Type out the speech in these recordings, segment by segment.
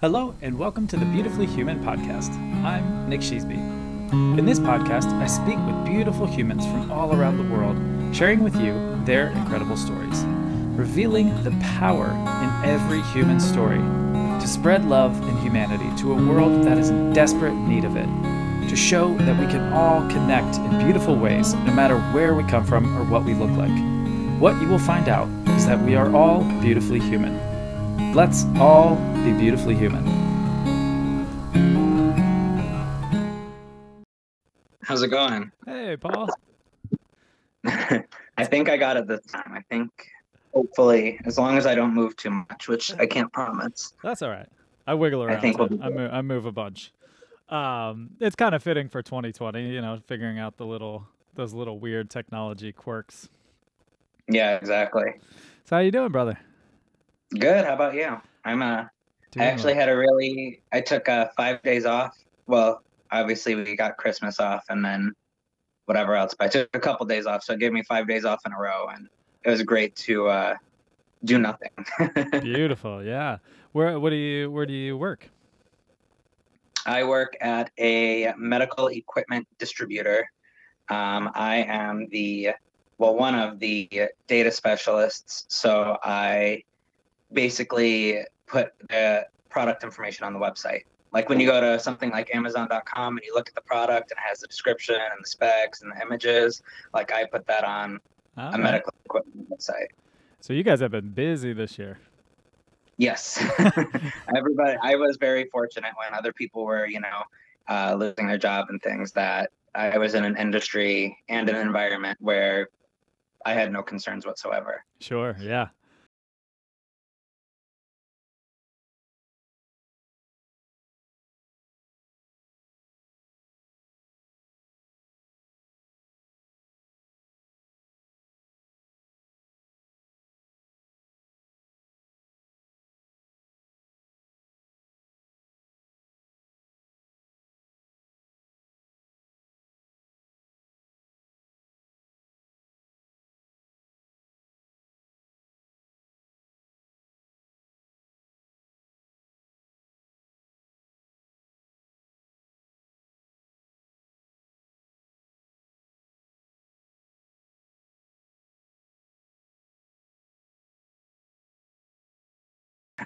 Hello, and welcome to the Beautifully Human podcast. I'm Nick Sheesby. In this podcast, I speak with beautiful humans from all around the world, sharing with you their incredible stories, revealing the power in every human story to spread love and humanity to a world that is in desperate need of it, to show that we can all connect in beautiful ways no matter where we come from or what we look like. What you will find out is that we are all beautifully human. Let's all be beautifully human. How's it going? Hey, Paul. I think I got it this time. I think hopefully, as long as I don't move too much, which I can't promise. That's all right. I wiggle around. I think we'll I, move, I move a bunch. Um, it's kind of fitting for 2020, you know, figuring out the little those little weird technology quirks. Yeah, exactly. So how you doing, brother? Good. How about you? I'm uh Doing I actually well. had a really I took uh five days off. Well, obviously we got Christmas off and then whatever else. But I took a couple days off, so it gave me five days off in a row and it was great to uh do nothing. beautiful. Yeah. Where what do you where do you work? I work at a medical equipment distributor. Um, I am the, well, one of the data specialists. So I basically put the product information on the website. Like when you go to something like Amazon.com and you look at the product and it has the description and the specs and the images, like I put that on a medical equipment website. So you guys have been busy this year. Yes. Everybody, I was very fortunate when other people were, you know, uh, losing their job and things that I was in an industry and an environment where I had no concerns whatsoever. Sure. Yeah.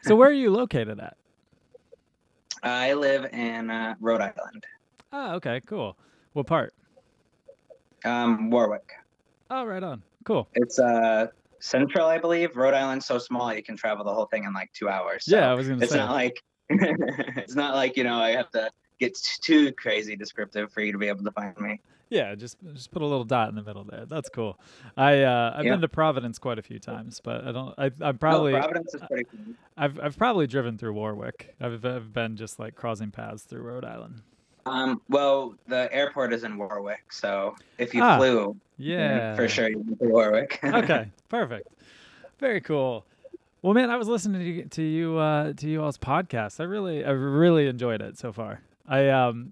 So where are you located at? I live in uh, Rhode Island, Oh, okay, cool. What part? um, Warwick. Oh, right on. Cool. It's uh, central, I believe. Rhode Island's so small you can travel the whole thing in like two hours. So yeah, I was gonna it's say. not like it's not like you know I have to get too crazy descriptive for you to be able to find me. Yeah, just just put a little dot in the middle there. That's cool. I uh, I've Yeah. been to Providence quite a few times, but I don't. I, I'm No, probably Providence is pretty cool. I've I've probably driven through Warwick. I've I've been just like crossing paths through Rhode Island. Um, well, the airport is in Warwick, so if you Ah, flew, Yeah, for sure you to Warwick. okay, perfect. Very cool. Well, man, I was listening to you, to you uh, to you all's podcast. I really I really enjoyed it so far. I um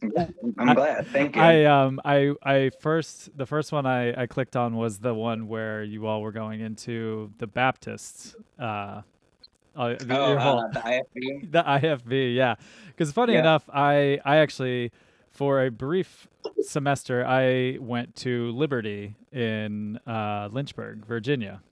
I'm I- glad. Thank you. I um I I first the first one I I clicked on was the one where you all were going into the Baptists. Uh, uh, the- oh, whole- uh, the IFB. the IFB, yeah. Because funny Yeah. enough, I I actually for a brief semester I went to Liberty in uh, Lynchburg, Virginia,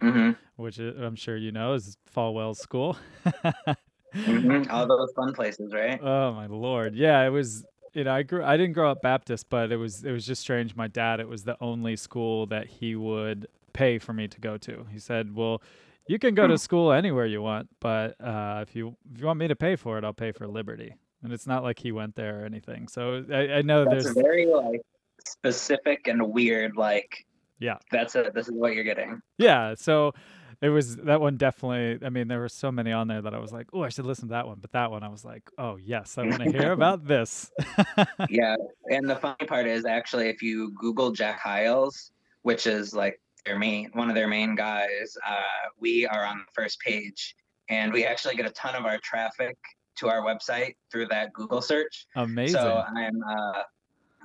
hmm which i- I'm sure you know is Falwell's school. hmm All those fun places, right? Oh my lord. Yeah, it was you know, I grew I didn't grow up Baptist, but it was it was just strange. My dad, it was the only school that he would pay for me to go to. He said, "Well, you can go Hmm. to school anywhere you want, but uh, if you if you want me to pay for it, I'll pay for Liberty." And it's not like he went there or anything. So I, I know That's there's very like specific and weird. Like, Yeah. that's it. This is what you're getting. yeah. So it was that one definitely. I mean, there were so many on there that I was like, "Oh, I should listen to that one." But that one, I was like, "Oh yes, I want to hear about this." yeah, and the funny part is actually if you Google Jack Hyles, which is like their main one of their main guys, uh, we are on the first page, and we actually get a ton of our traffic to our website through that Google search. Amazing. So I'm uh,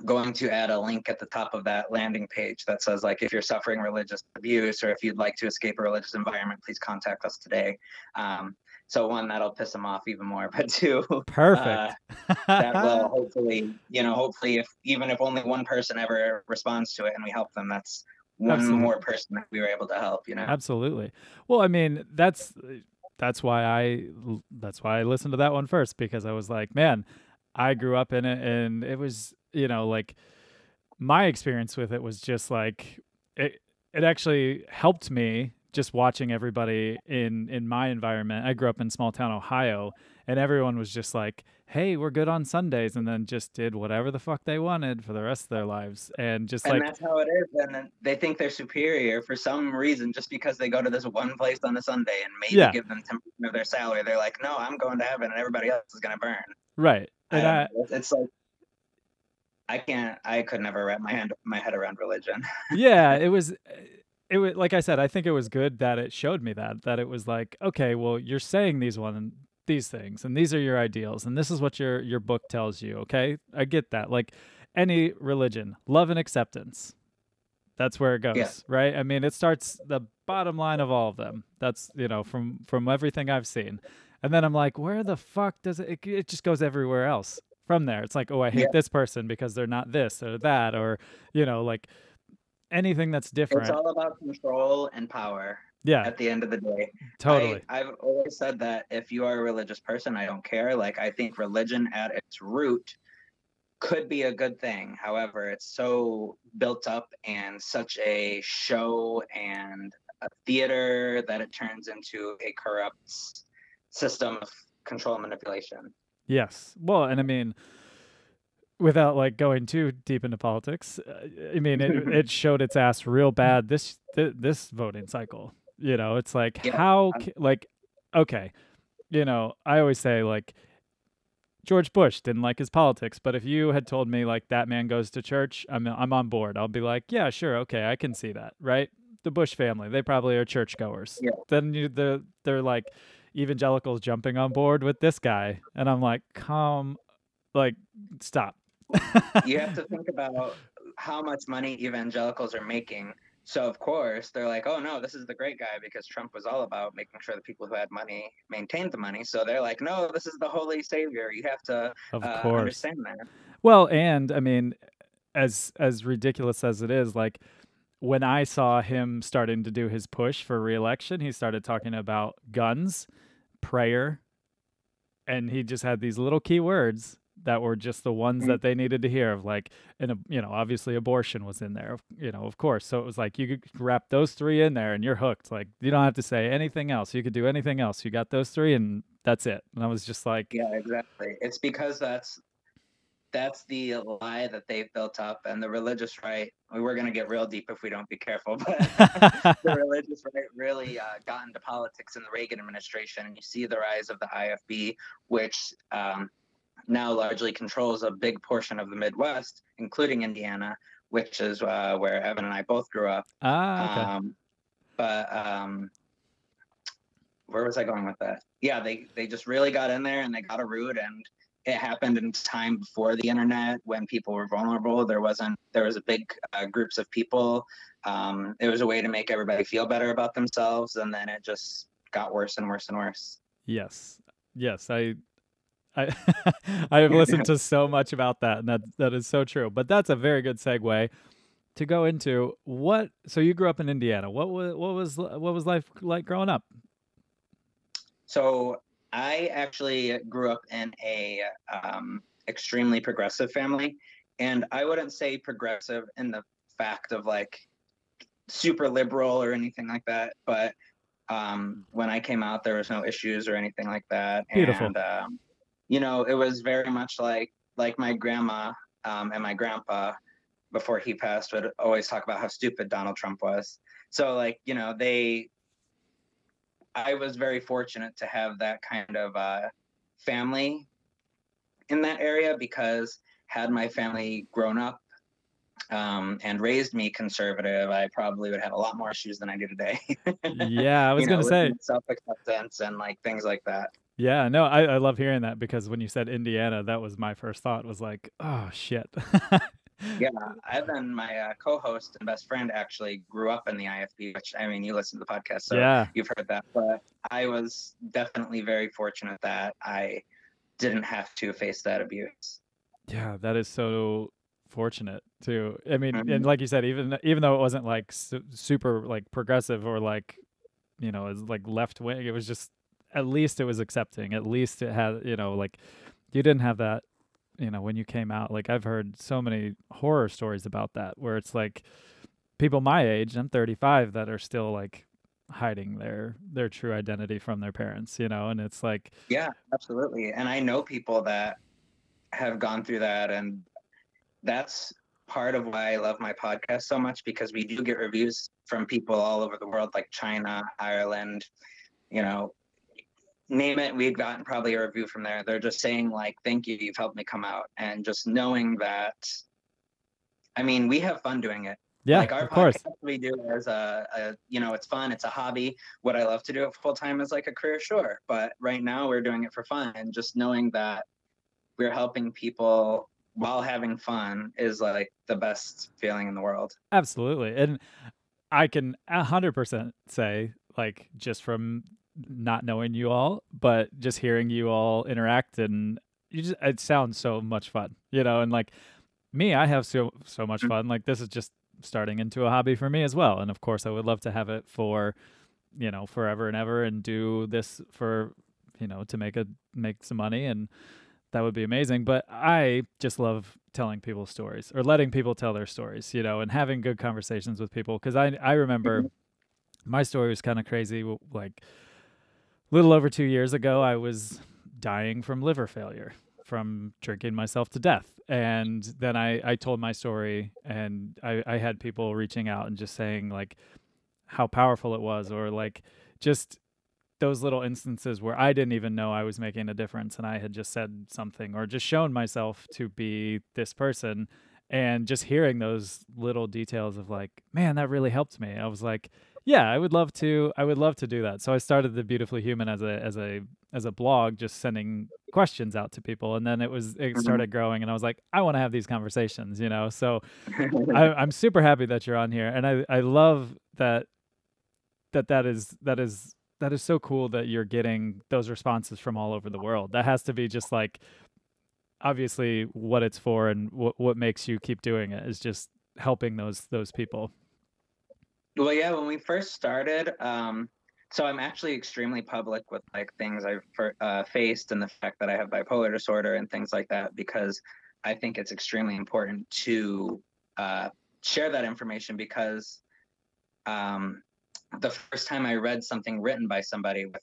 going to add a link at the top of that landing page that says like if you're suffering religious abuse or if you'd like to escape a religious environment, please contact us today. Um, So one that'll piss them off even more, but two, perfect. Uh, that will hopefully, you know, hopefully, if even if only one person ever responds to it and we help them, that's one Absolutely. more person that we were able to help. You know. Absolutely. Well, I mean, that's that's why I that's why I listened to that one first because I was like, man, I grew up in it, and it was you know like my experience with it was just like it it actually helped me just watching everybody in in my environment. I grew up in small town Ohio and everyone was just like, "Hey, we're good on Sundays," and then just did whatever the fuck they wanted for the rest of their lives, and just and like that's how it is. And they think they're superior for some reason just because they go to this one place on a Sunday and maybe yeah. give them ten percent of their salary. They're like, "No, I'm going to heaven, and everybody else is gonna burn." Right, and I, it's like I can't. I could never wrap my hand my head around religion. yeah, it was. It was like I said. I think it was good that it showed me that that it was like, okay, well, you're saying these one these things, and these are your ideals, and this is what your your book tells you. Okay, I get that. Like any religion, love and acceptance. That's where it goes, yeah. right? I mean, it starts the bottom line of all of them. That's you know from from everything I've seen, and then I'm like, where the fuck does it? It, it just goes everywhere else from there. It's like, oh, I hate yeah. this person because they're not this or that, or you know, like anything that's different. It's all about control and power. Yeah. At the end of the day. Totally. I, have always said that if you are a religious person, I don't care. Like I think religion at its root could be a good thing. However, it's so built up and such a show and a theater that it turns into a corrupt system of control and manipulation. Yes. Well, and I mean, without like going too deep into politics, uh, I mean, it, it showed its ass real bad this th- this voting cycle. You know, it's like yeah. how like okay, you know, I always say like George Bush didn't like his politics, but if you had told me like that man goes to church, I'm I'm on board. I'll be like, yeah, sure, okay, I can see that, right? The Bush family, they probably are churchgoers. Yeah. Then you the they're like evangelicals jumping on board with this guy, and I'm like, come, like, stop. you have to think about how much money evangelicals are making. So of course they're like, oh no, this is the great guy because Trump was all about making sure the people who had money maintained the money. So they're like, no, this is the holy savior. You have to of uh, course. understand that. Well, and I mean, as as ridiculous as it is, like when I saw him starting to do his push for reelection, he started talking about guns prayer and he just had these little key words that were just the ones mm. that they needed to hear of like and you know obviously abortion was in there you know of course. So it was like you could wrap those three in there and you're hooked. Like you don't have to say anything else. You could do anything else. You got those three and that's it. And i was just like yeah exactly. It's because that's that's the lie that they've built up and the religious right we're going to get real deep if we don't be careful but the religious right really uh, got into politics in the reagan administration and you see the rise of the ifb which um, now largely controls a big portion of the midwest including indiana which is uh, where evan and i both grew up ah, okay. Um, but um, where was i going with that yeah they they just really got in there and they got a root and it happened in time before the internet when people were vulnerable. There wasn't there was a big uh, groups of people. Um, it was a way to make everybody feel better about themselves and then it just got worse and worse and worse. Yes. Yes i i i have listened to so much about that and that that is so true. But that's a very good segue to go into what so you grew up in indiana. What was what was what was life like growing up? So I actually grew up in a um, extremely progressive family, and I wouldn't say progressive in the fact of like super liberal or anything like that, but um, when I came out, there was no issues or anything like that. Beautiful. And um, you know, it was very much like like my grandma um, and my grandpa before he passed would always talk about how stupid Donald Trump was. So like you know they I was very fortunate to have that kind of uh, family in that area because had my family grown up um, and raised me conservative, I probably would have a lot more issues than I do today. yeah, I was going to say self acceptance and like things like that. Yeah, no, I, I love hearing that because when you said Indiana, that was my first thought was like, oh shit. yeah, Evan, my uh, co-host and best friend, actually grew up in the IFB. Which I mean, you listen to the podcast, so yeah. you've heard that. But I was definitely very fortunate that I didn't have to face that abuse. Yeah, that is so fortunate too. I mean, Mhm. and like you said, even even though it wasn't like su- super like progressive or like you know, it's like left wing, it was just at least it was accepting. At least it had you know like you didn't have that you know when you came out. Like I've heard so many horror stories about that where it's like people my age, I'm 35, that are still like hiding their their true identity from their parents. You know, and it's like Yeah, absolutely. And I know people that have gone through that, and that's part of why I love my podcast so much because we do get reviews from people all over the world, like China, Ireland, you know, name it. We've gotten probably a review from there. They're just saying like, "Thank you, you've helped me come out," and just knowing that. I mean, we have fun doing it. yeah, like our of course. podcast we do as a, a you know it's fun it's a hobby what i love to do it full time is like a career sure but right now we're doing it for fun and just knowing that we're helping people while having fun is like the best feeling in the world Absolutely. And I can a 100% say, like, just from not knowing you all, but just hearing you all interact and you just, it sounds so much fun, you know? And like me, I have so, so much Mm. fun. Like, this is just starting into a hobby for me as well. And of course, I would love to have it for, you know, forever and ever and do this for, you know, to make a, make some money and, that would be amazing. But I just love telling people stories or letting people tell their stories, you know, and having good conversations with people. Because I I remember my story was kind of crazy. Like little over two years ago, I was dying from liver failure from drinking myself to death. And then I, I told my story and I, I had people reaching out and just saying like how powerful it was or like just those little instances where I didn't even know I was making a difference and I had just said something or just shown myself to be this person and just hearing those little details of like man that really helped me I was like yeah I would love to I would love to do that so I started the beautifully human as a as a as a blog just sending questions out to people and then it was it Mhm. started growing and I was like I want to have these conversations you know so I, I'm super happy that you're on here, and I I love that that that is that is that is so cool that you're getting those responses from all over the world. That has to be just like obviously what it's for and what what makes you keep doing it is just helping those those people. Well, yeah, when we first started, um, so I'm actually extremely public with like things I've uh, faced and the fact that I have bipolar disorder and things like that because I think it's extremely important to uh, share that information because um, the first time I read something written by somebody with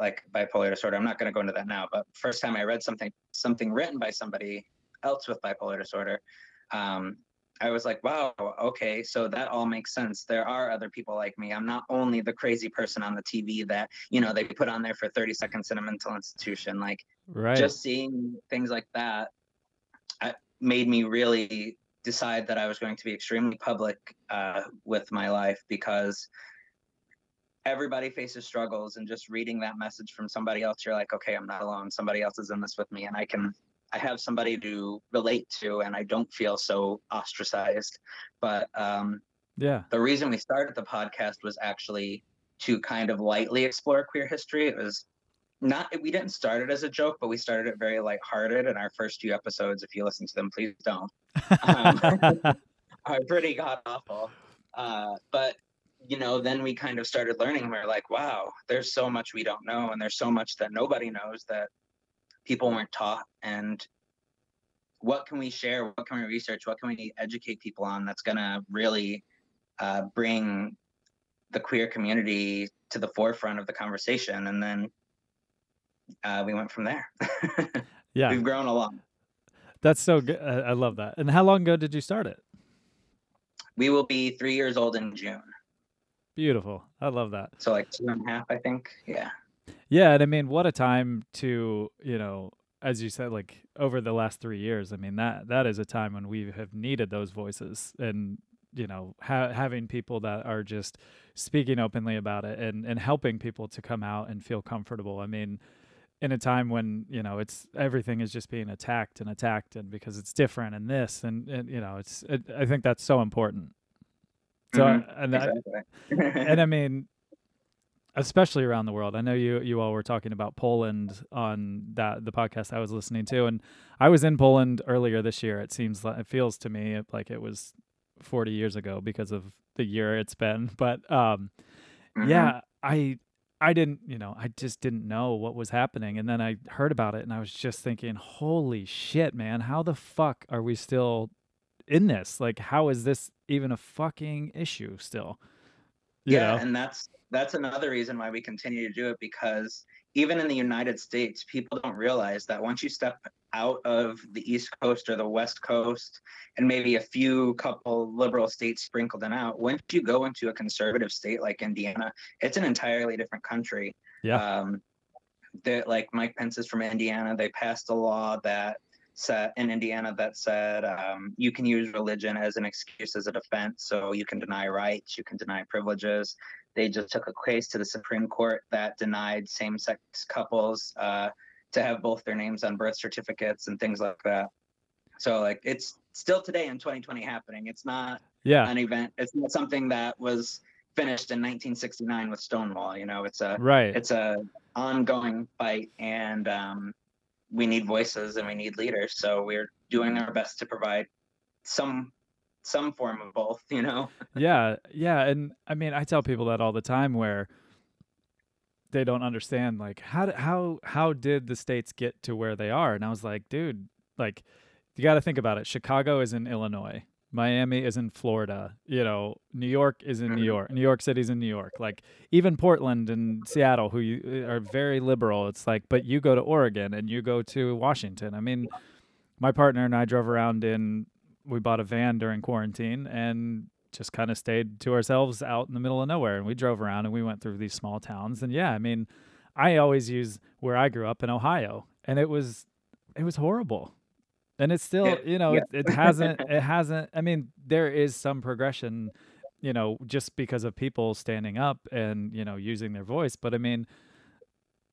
like bipolar disorder, I'm not going to go into that now, but first time I read something something written by somebody else with bipolar disorder, um, I was like, wow, okay, so that all makes sense. There are other people like me. I'm not only the crazy person on the TV that, you know, they put on there for 30 seconds in a mental institution. Like Right. just seeing things like that uh, made me really decide that I was going to be extremely public uh, with my life because everybody faces struggles and just reading that message from somebody else you're like okay i'm not alone somebody else is in this with me and i can i have somebody to relate to and i don't feel so ostracized but um, yeah. the reason we started the podcast was actually to kind of lightly explore queer history it was not we didn't start it as a joke but we started it very lighthearted and our first few episodes if you listen to them please don't um, are pretty god awful. Uh, but you know, then we kind of started learning. and We're like, wow, there's so much we don't know, and there's so much that nobody knows that people weren't taught. And what can we share? What can we research? What can we educate people on that's gonna really uh, bring the queer community to the forefront of the conversation? And then uh, we went from there. yeah. We've grown a lot. That's so good. I, I love that. And how long ago did you start it? We will be three years old in June. Beautiful. I love that. So like two and a half, I think. Yeah. Yeah, and I mean, what a time to, you know, as you said, like over the last three years. I mean, that that is a time when we have needed those voices, and you know, ha- having people that are just speaking openly about it and and helping people to come out and feel comfortable. I mean, in a time when you know it's everything is just being attacked and attacked and because it's different and this and, and you know it's it, i think that's so important so Mhm, and I, and i mean especially around the world. I know you you all were talking about poland on that the podcast i was listening to and i was in poland earlier this year it seems like it feels to me like it was 40 years ago because of the year it's been but um Mhm. yeah i i didn't you know i just didn't know what was happening and then i heard about it and i was just thinking holy shit man how the fuck are we still in this? Like how is this even a fucking issue still yeah know and that's that's another reason why we continue to do it because even in the united states people don't realize that once you step out of the east coast or the west coast and maybe a few couple liberal states sprinkled in out once you go into a conservative state like indiana it's an entirely different country Yeah. um that like mike pence is from indiana they passed a law that said in indiana that said um, you can use religion as an excuse as a defense so you can deny rights you can deny privileges they just took a case to the Supreme Court that denied same-sex couples uh, to have both their names on birth certificates and things like that. So like it's still today in 2020 happening. It's not yeah an event. It's not something that was finished in 1969 with Stonewall. You know, it's a right it's a ongoing fight, and um, we need voices and we need leaders. So we're doing our best to provide some some form of both. You know. yeah yeah and i mean i tell people that all the time where they don't understand like how how how did the states get to where they are and i was like dude like you got to think about it chicago is in illinois miami is in florida you know new york is in new Mhm. york new york city's in new york. Like even portland and seattle who you, are very liberal it's like but you go to oregon and you go to washington. I mean my partner and i drove around in we bought a van during quarantine and just kind of stayed to ourselves out in the middle of nowhere. And we drove around and we went through these small towns. And yeah i mean i always use where i grew up in ohio. And it was it was horrible and it's still you know yeah. it, it hasn't it hasn't i mean there is some progression you know just because of people standing up and you know using their voice but i mean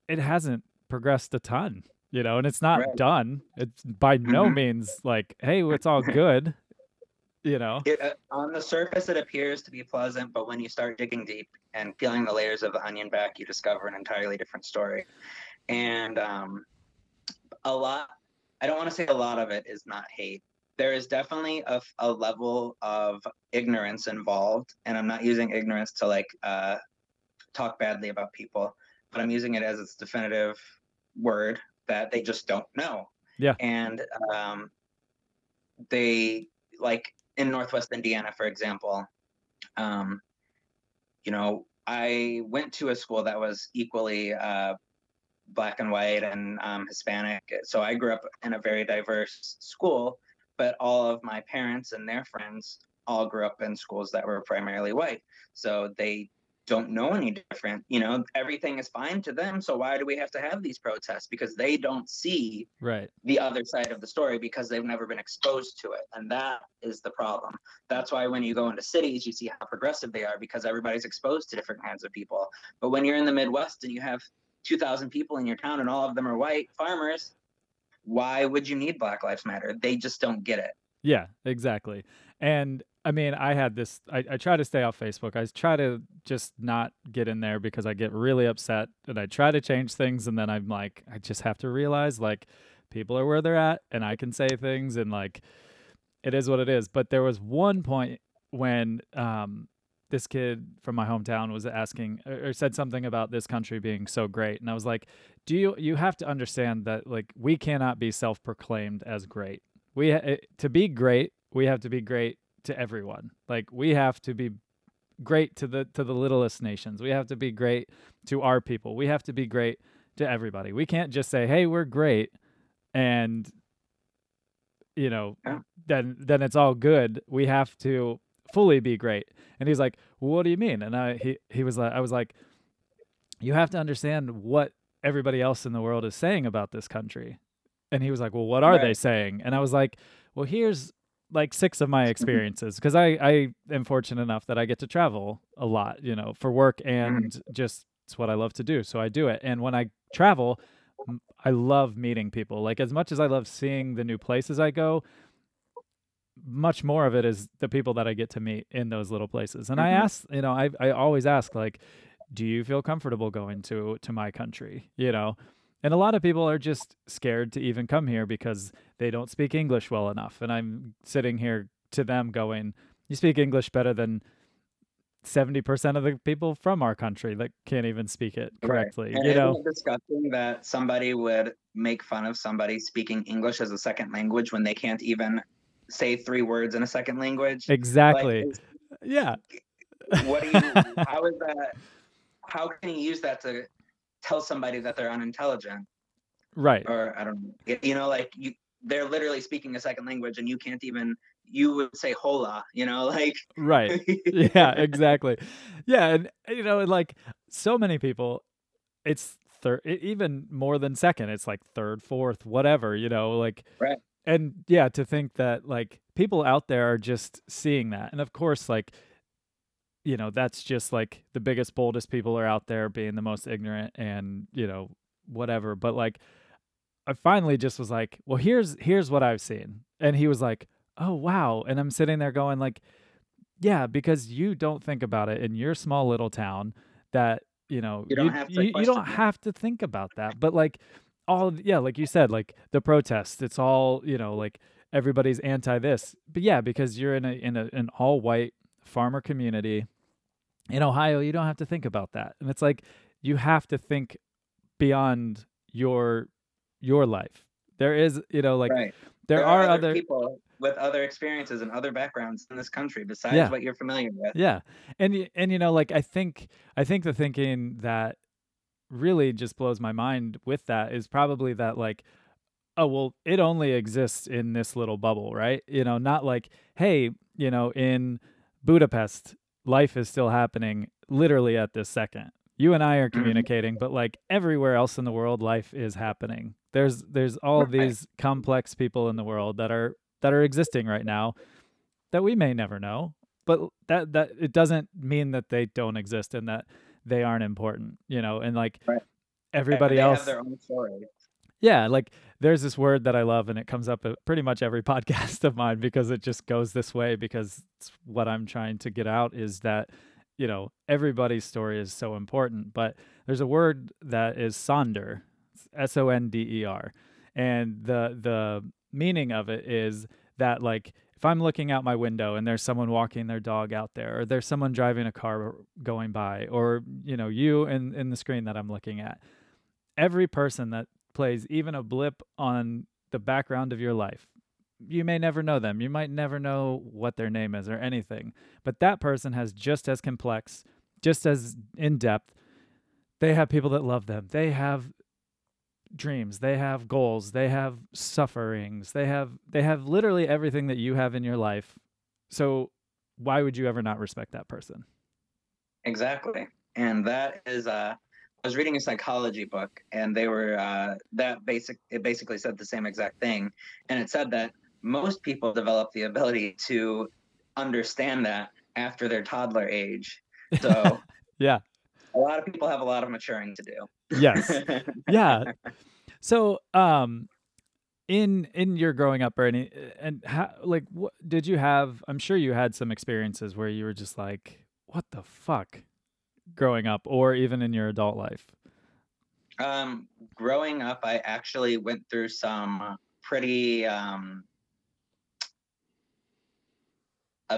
it hasn't progressed a ton you know and it's not Right. done it's by no Mhm. means like hey it's all good you know It, uh, on the surface, it appears to be pleasant, but when you start digging deep and peeling the layers of the onion back, you discover an entirely different story. And um, a lot, I don't want to say a lot of it is not hate. There is definitely a, a level of ignorance involved. And I'm not using ignorance to like uh, talk badly about people, but I'm using it as its definitive word that they just don't know. Yeah. And um, they, like, in Northwest Indiana, for example, um, you know, I went to a school that was equally uh, black and white and um, Hispanic. So I grew up in a very diverse school, but all of my parents and their friends all grew up in schools that were primarily white. So they don't know any different. You know, everything is fine to them. So why do we have to have these protests? Because they don't see right the other side of the story because they've never been exposed to it. And that is the problem. That's why when you go into cities, you see how progressive they are because everybody's exposed to different kinds of people. But when you're in the Midwest and you have 2,000 people in your town and all of them are white farmers, why would you need Black Lives Matter? They just don't get it. Yeah, exactly. And I mean, I had this, I, I try to stay off Facebook. I try to just not get in there because I get really upset and I try to change things. And then I'm like, I just have to realize like people are where they're at and I can say things and like it is what it is. But there was one point when um, this kid from my hometown was asking or or said something about this country being so great. And I was like, do you, you have to understand that like we cannot be self proclaimed as great. We ha- eh, to be great we have to be great to everyone. Like we have to be great to the to the littlest nations. We have to be great to our people. We have to be great to everybody. We can't just say hey we're great and you know Yeah. then then it's all good. We have to fully be great and he's like well, what do you mean? And i he, he was like i was like you have to understand what everybody else in the world is saying about this country. And he was like well what are they saying? And i was like well here's like six of my experiences because I, I am fortunate enough that i get to travel a lot you know for work and mm. just it's what i love to do so i do it. And when i travel I love meeting people. Like as much as I love seeing the new places I go, much more of it is the people that I get to meet in those little places. And mm-hmm. I ask, you know, I I always ask like, do you feel comfortable going to to my country? You know, and a lot of people are just scared to even come here because they don't speak English well enough. And I'm sitting here to them going, you speak English better than 70% of the people from our country that can't even speak it correctly. Right. you know, disgusting that somebody would make fun of somebody speaking English as a second language when they can't even say three words in a second language. Exactly. Like, yeah. What do you, how is that, how can you use that to tell somebody that they're unintelligent? Right. Or I don't you know, like you, they're literally speaking a second language and you can't even you would say hola you know like right yeah exactly yeah and you know like so many people it's third even more than second it's like third fourth whatever you know like right and yeah to think that like people out there are just seeing that. And of course like you know that's just like the biggest boldest people are out there being the most ignorant and you know whatever. But like i finally just was like well here's here's what i've seen. And he was like oh wow. And i'm sitting there going like yeah because you don't think about it in your small little town that you know you don't, you, have, to you, you don't have to think about that. But like all yeah like you said like the protests it's all you know like everybody's anti this but yeah because you're in a in a, an all white farmer community in ohio you don't have to think about that and it's like you have to think beyond your your life there is you know like right. there, there, are, are other, other people with other experiences and other backgrounds in this country besides yeah. what you're familiar with. Yeah. And and you know like I think I think the thinking that really just blows my mind with that is probably that like oh well it only exists in this little bubble, right? You know, not like hey, you know, in Budapest life is still happening literally at this second. You and I are mm-hmm. communicating, but like everywhere else in the world life is happening. There's there's all right. these complex people in the world that are that are existing right now that we may never know but that that it doesn't mean that they don't exist and that they aren't important you know and like right. everybody else their own story yeah like there's this word that i love and it comes up at pretty much every podcast of mine because it just goes this way because what i'm trying to get out is that you know everybody's story is so important but there's a word that is sonder s-o-n-d-e-r and the the meaning of it is that like if I'm looking out my window and there's someone walking their dog out there, or there's someone driving a car going by, or you know you in in the screen that I'm looking at, every person that plays even a blip on the background of your life, you may never know them. You might never know what their name is or anything, but that person has just as complex, just as in depth. They have people that love them. They have dreams. They have goals. They have sufferings. They have they have literally everything that you have in your life. So why would you ever not respect that person? Exactly. And that is uh I was reading a psychology book, and they were uh, that basic. It basically said the same exact thing, and it said that most people develop the ability to understand that after their toddler age. So, yeah, a lot of people have a lot of maturing to do. Yes. yeah. So, um, in in your growing up, Bernie, and how, like, what did you have? I'm sure you had some experiences where you were just like, "What the fuck," growing up, or even in your adult life. Um, growing up, I actually went through some pretty um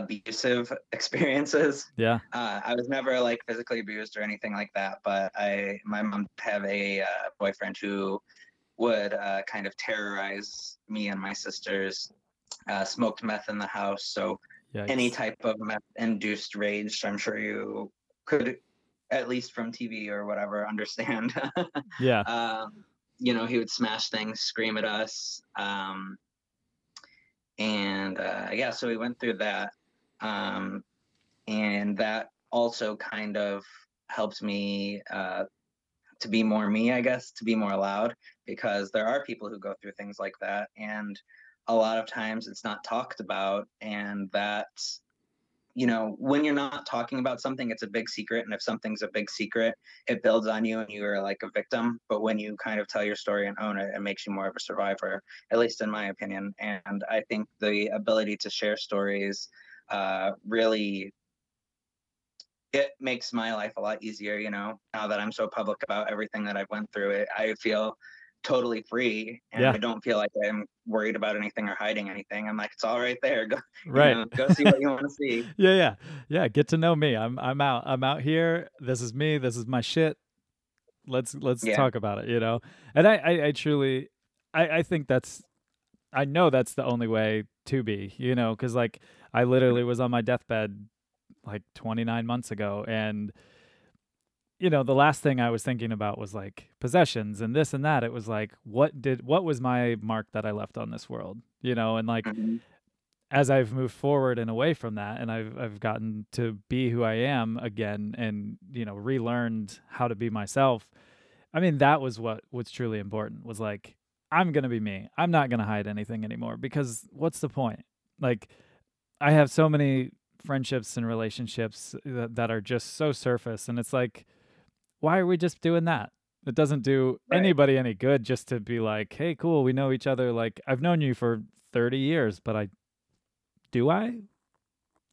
abusive experiences. Yeah. Uh, I was never like physically abused or anything like that, but I my mom have a uh, boyfriend who would uh, kind of terrorize me and my sisters. Uh, smoked meth in the house, so Yikes. any type of meth-induced rage, I'm sure you could, at least from TV or whatever, understand. yeah. Um, you know, he would smash things, scream at us. Um, and uh, yeah, so we went through that. Um, and that also kind of helps me uh, to be more me, I guess, to be more loud, because there are people who go through things like that. And a lot of times it's not talked about. And that you know, when you're not talking about something, it's a big secret. And if something's a big secret, it builds on you and you are like a victim. But when you kind of tell your story and own it, it makes you more of a survivor, at least in my opinion. And I think the ability to share stories uh, really it makes my life a lot easier you know now that i'm so public about everything that i've went through it i feel totally free and yeah. I don't feel like I'm worried about anything or hiding anything. I'm like, it's all right there. Go right. You know, go see what you want to see. yeah, yeah. Yeah. Get to know me. I'm I'm out. I'm out here. This is me. This is my shit. Let's let's yeah. talk about it, you know? And I, I, I truly I, I think that's I know that's the only way to be, you know, because like I literally was on my deathbed like 29 months ago and you know, the last thing I was thinking about was like possessions and this and that. It was like, what did, what was my mark that I left on this world, you know? And like, mm-hmm. as I've moved forward and away from that, and I've, I've gotten to be who I am again and, you know, relearned how to be myself. I mean, that was what was truly important was like, I'm going to be me. I'm not going to hide anything anymore because what's the point? Like, I have so many friendships and relationships that, that are just so surface. And it's like, why are we just doing that? It doesn't do right. anybody any good just to be like, hey, cool, we know each other. Like, I've known you for 30 years, but I, do I?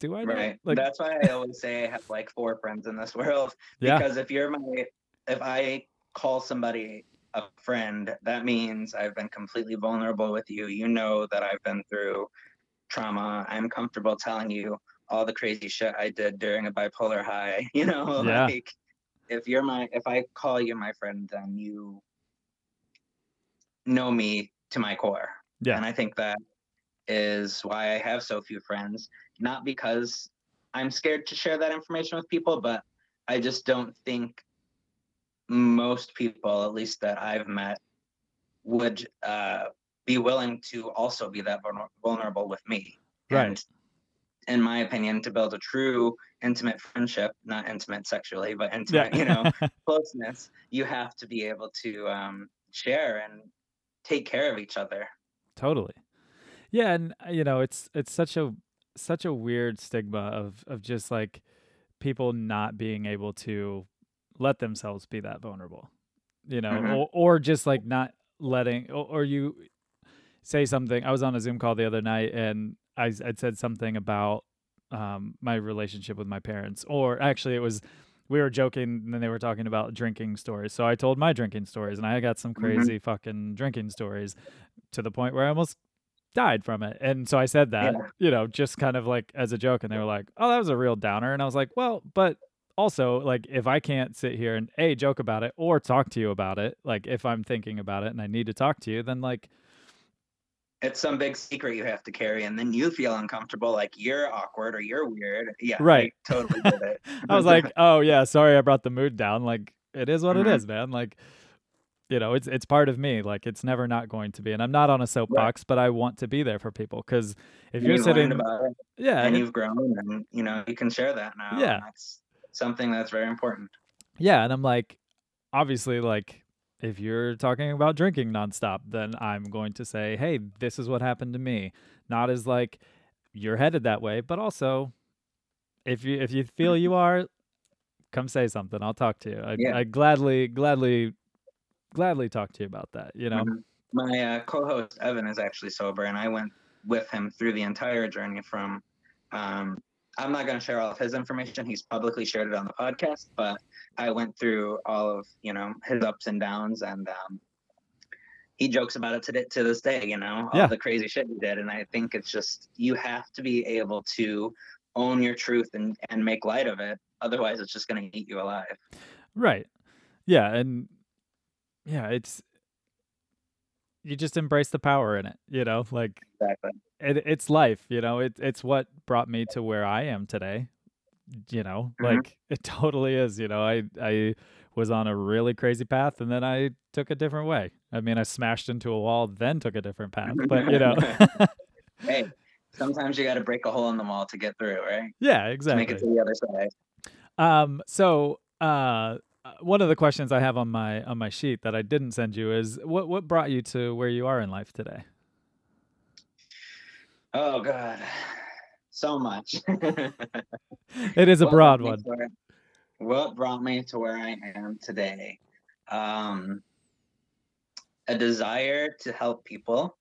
Do I? Know? Right. Like, That's why I always say I have like four friends in this world. Because yeah. if you're my, if I call somebody a friend, that means I've been completely vulnerable with you. You know that I've been through trauma. I'm comfortable telling you all the crazy shit I did during a bipolar high. You know, yeah. like if you're my if I call you my friend, then you know me to my core. Yeah. And I think that is why I have so few friends. Not because I'm scared to share that information with people, but I just don't think most people, at least that I've met, would uh, be willing to also be that vulnerable with me. Right. And in my opinion, to build a true intimate friendship, not intimate sexually, but intimate, yeah. you know, closeness, you have to be able to um, share and take care of each other. Totally. Yeah, and uh, you know, it's it's such a such a weird stigma of of just like people not being able to let themselves be that vulnerable. You know, mm-hmm. or or just like not letting or, or you say something. I was on a Zoom call the other night and I I'd said something about um, my relationship with my parents, or actually it was we were joking and then they were talking about drinking stories. So I told my drinking stories, and I got some mm-hmm. crazy mm-hmm. fucking drinking stories to the point where I almost died from it. And so I said that, yeah. you know, just kind of like as a joke, and they were like, "Oh, that was a real downer," and I was like, "Well, but." Also, like if I can't sit here and a joke about it or talk to you about it, like if I'm thinking about it and I need to talk to you, then like it's some big secret you have to carry and then you feel uncomfortable like you're awkward or you're weird. Yeah right. I totally get it. I was like oh yeah sorry i brought the mood down. Like it is what mm-hmm. it is man. Like you know it's it's part of me. Like it's never not going to be and i'm not on a soapbox right. but i want to be there for people because if and you're you sitting about it, yeah and you've grown and you know you can share that now yeah something that's very important yeah and i'm like obviously like if you're talking about drinking nonstop, then I'm going to say, hey, this is what happened to me. Not as like you're headed that way, but also if you if you feel you are, come say something. I'll talk to you. I, yeah. I gladly gladly gladly talk to you about that. You know, mm-hmm. my uh, co-host Evan is actually sober, and I went with him through the entire journey from um, I'm not going to share all of his information. He's publicly shared it on the podcast, but I went through all of you know his ups and downs, and um, he jokes about it to, to this day. You know all yeah. the crazy shit he did, and I think it's just you have to be able to own your truth and and make light of it. Otherwise, it's just going to eat you alive. Right. Yeah, and yeah, it's you just embrace the power in it. You know, like exactly it, it's life, you know. It, it's what brought me to where I am today. You know, mm-hmm. like it totally is. You know, I I was on a really crazy path, and then I took a different way. I mean, I smashed into a wall, then took a different path. But you know, hey, sometimes you got to break a hole in the wall to get through, right? Yeah, exactly. To make it to the other side. Um. So, uh, one of the questions I have on my on my sheet that I didn't send you is what what brought you to where you are in life today? Oh God. so much. it is a broad one. Where, what brought me to where I am today? Um, a desire to help people.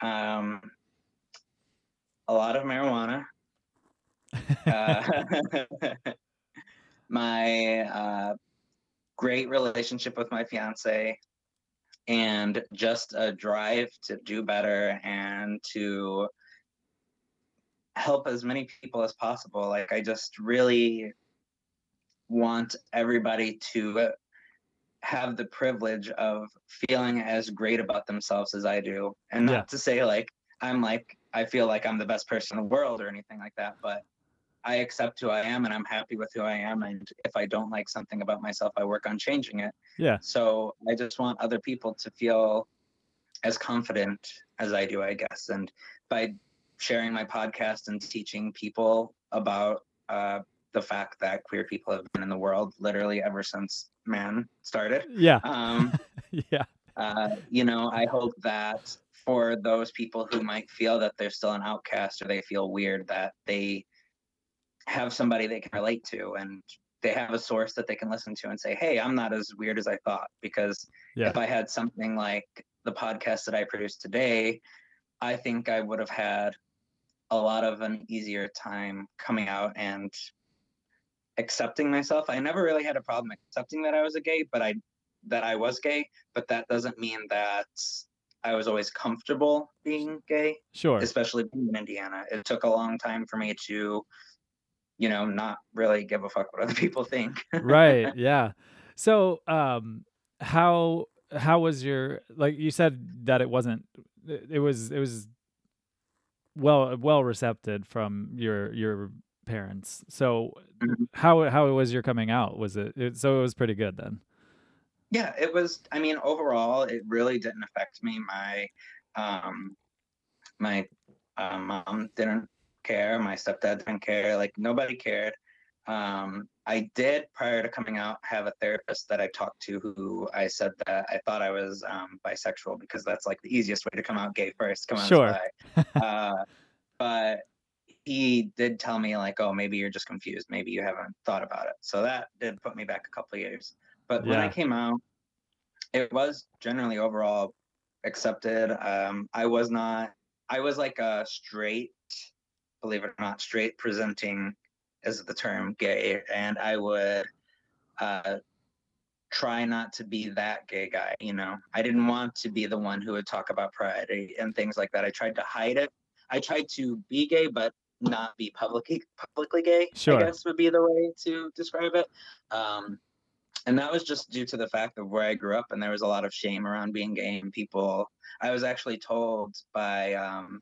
Um, a lot of marijuana. uh, my uh, great relationship with my fiance and just a drive to do better and to help as many people as possible. Like I just really want everybody to have the privilege of feeling as great about themselves as I do. And not yeah. to say like I'm like I feel like I'm the best person in the world or anything like that, but I accept who I am and I'm happy with who I am. And if I don't like something about myself, I work on changing it. Yeah. So I just want other people to feel as confident as I do, I guess. And by sharing my podcast and teaching people about uh, the fact that queer people have been in the world literally ever since man started. Yeah. Um, yeah. Uh, you know, I hope that for those people who might feel that they're still an outcast or they feel weird, that they have somebody they can relate to and they have a source that they can listen to and say, hey, I'm not as weird as I thought. Because yeah. if I had something like the podcast that I produced today, I think I would have had a lot of an easier time coming out and accepting myself. I never really had a problem accepting that I was a gay, but I that I was gay, but that doesn't mean that I was always comfortable being gay. Sure. Especially being in Indiana. It took a long time for me to you know, not really give a fuck what other people think. right. Yeah. So, um, how how was your like you said that it wasn't it was it was well well recepted from your your parents. So mm-hmm. how how was your coming out? Was it, it so it was pretty good then? Yeah, it was I mean overall it really didn't affect me. My um my uh, mom didn't care. My stepdad didn't care. Like nobody cared. Um, I did prior to coming out have a therapist that I talked to who I said that I thought I was um, bisexual because that's like the easiest way to come out gay first. Come out sure. uh, but he did tell me like, oh, maybe you're just confused. Maybe you haven't thought about it. So that did put me back a couple years. But yeah. when I came out, it was generally overall accepted. Um, I was not. I was like a straight believe it or not, straight presenting is the term gay, and I would uh, try not to be that gay guy. You know, I didn't want to be the one who would talk about pride and things like that. I tried to hide it. I tried to be gay, but not be publicly publicly gay. Sure. I guess would be the way to describe it. Um, and that was just due to the fact of where I grew up, and there was a lot of shame around being gay. And people, I was actually told by um,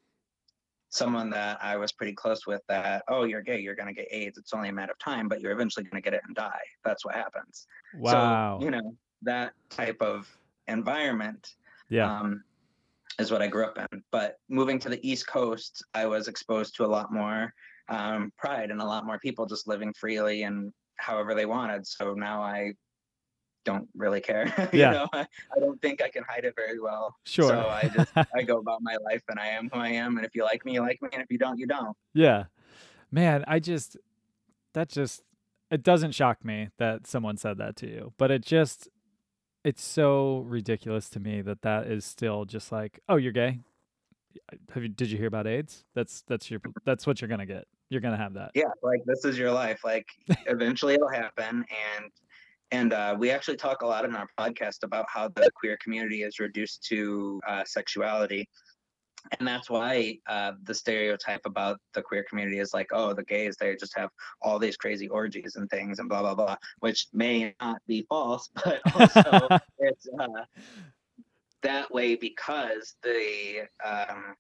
someone that I was pretty close with that, oh, you're gay, you're going to get AIDS. It's only a matter of time, but you're eventually going to get it and die. That's what happens. Wow. So, you know, that type of environment yeah. Um, is what I grew up in. But moving to the East Coast, I was exposed to a lot more um, pride and a lot more people just living freely and however they wanted. So now I don't really care. Yeah. you know, I, I, don't think I can hide it very well. Sure. So I just I go about my life and I am who I am. And if you like me, you like me. And if you don't, you don't. Yeah. Man, I just that just it doesn't shock me that someone said that to you, but it just it's so ridiculous to me that that is still just like, oh, you're gay. Have you? Did you hear about AIDS? That's that's your that's what you're gonna get. You're gonna have that. Yeah, like this is your life. Like eventually it'll happen, and and uh, we actually talk a lot in our podcast about how the queer community is reduced to uh, sexuality. And that's why uh, the stereotype about the queer community is like, oh, the gays, they just have all these crazy orgies and things and blah, blah, blah, which may not be false, but also it's uh, that way because the, um,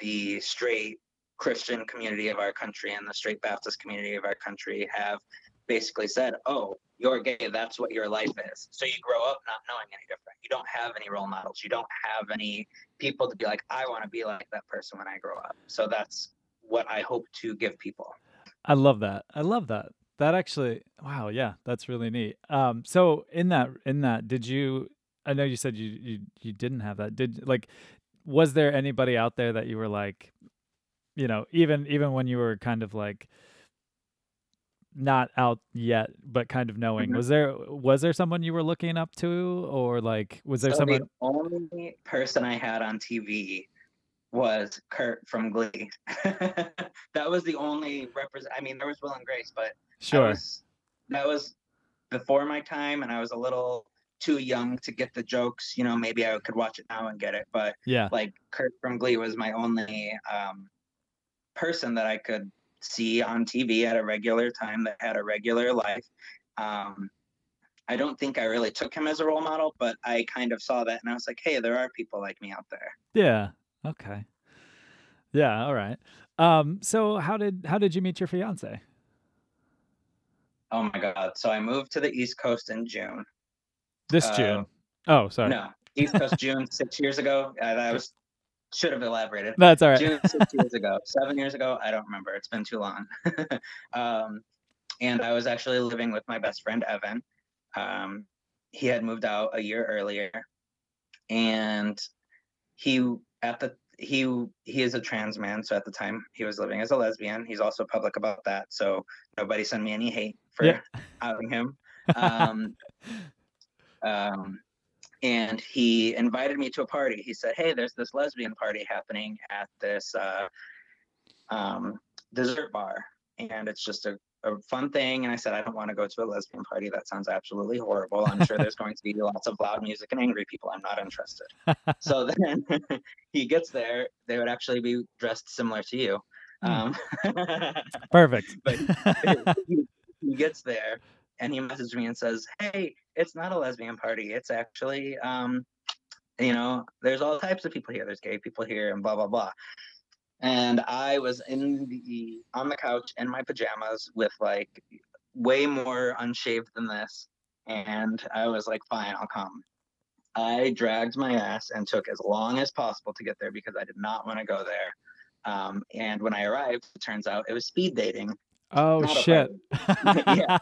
the straight Christian community of our country and the straight Baptist community of our country have basically said, oh, you're gay, that's what your life is. So you grow up not knowing any different. You don't have any role models. You don't have any people to be like, I want to be like that person when I grow up. So that's what I hope to give people. I love that. I love that. That actually, wow, yeah, that's really neat. Um, so in that, in that, did you? I know you said you you you didn't have that. Did like, was there anybody out there that you were like, you know, even even when you were kind of like not out yet, but kind of knowing. Mhm. Was there was there someone you were looking up to, or like was there So someone? the only person I had on TV was Kurt from Glee. that was the only represent. I mean, there was Will and Grace, but Sure. was, that was before my time, and I was a little too young to get the jokes. You know, maybe I could watch it now and get it, but Yeah. like Kurt from Glee was my only um, person that I could see on TV at a regular time that had a regular life. Um, I don't think I really took him as a role model, but I kind of saw that and I was like, hey, there are people like me out there. Yeah. Okay. Yeah. All right. Um. So how did how did you meet your fiance? Oh my God. So I moved to the East Coast in June. This Uh, June. Oh, sorry. No, East Coast June six years ago. Uh, I was should have elaborated. That's all right. June six years ago, seven years ago. I don't remember. It's been too long. um, and I was actually living with my best friend Evan. Um, he had moved out a year earlier, and he at the he he is a trans man. So at the time he was living as a lesbian. He's also public about that. So nobody send me any hate for Yeah. outing him. Um, um, and he invited me to a party. He said, "Hey, there's this lesbian party happening at this uh, um, dessert bar, and it's just a, a fun thing." And I said, "I don't want to go to a lesbian party. That sounds absolutely horrible. I'm sure there's going to be lots of loud music and angry people. I'm not interested." so then he gets there. They would actually be dressed similar to you. Hmm. Um, Perfect. but he, he gets there and he messages me and says, "Hey, it's not a lesbian party. It's actually, um, you know, there's all types of people here. There's gay people here, and blah blah blah." And I was in the on the couch in my pajamas with like way more unshaved than this, and I was like, "Fine, I'll come." I dragged my ass and took as long as possible to get there because I did not want to go there. Um, and when I arrived, it turns out it was speed dating. oh shit. Yeah.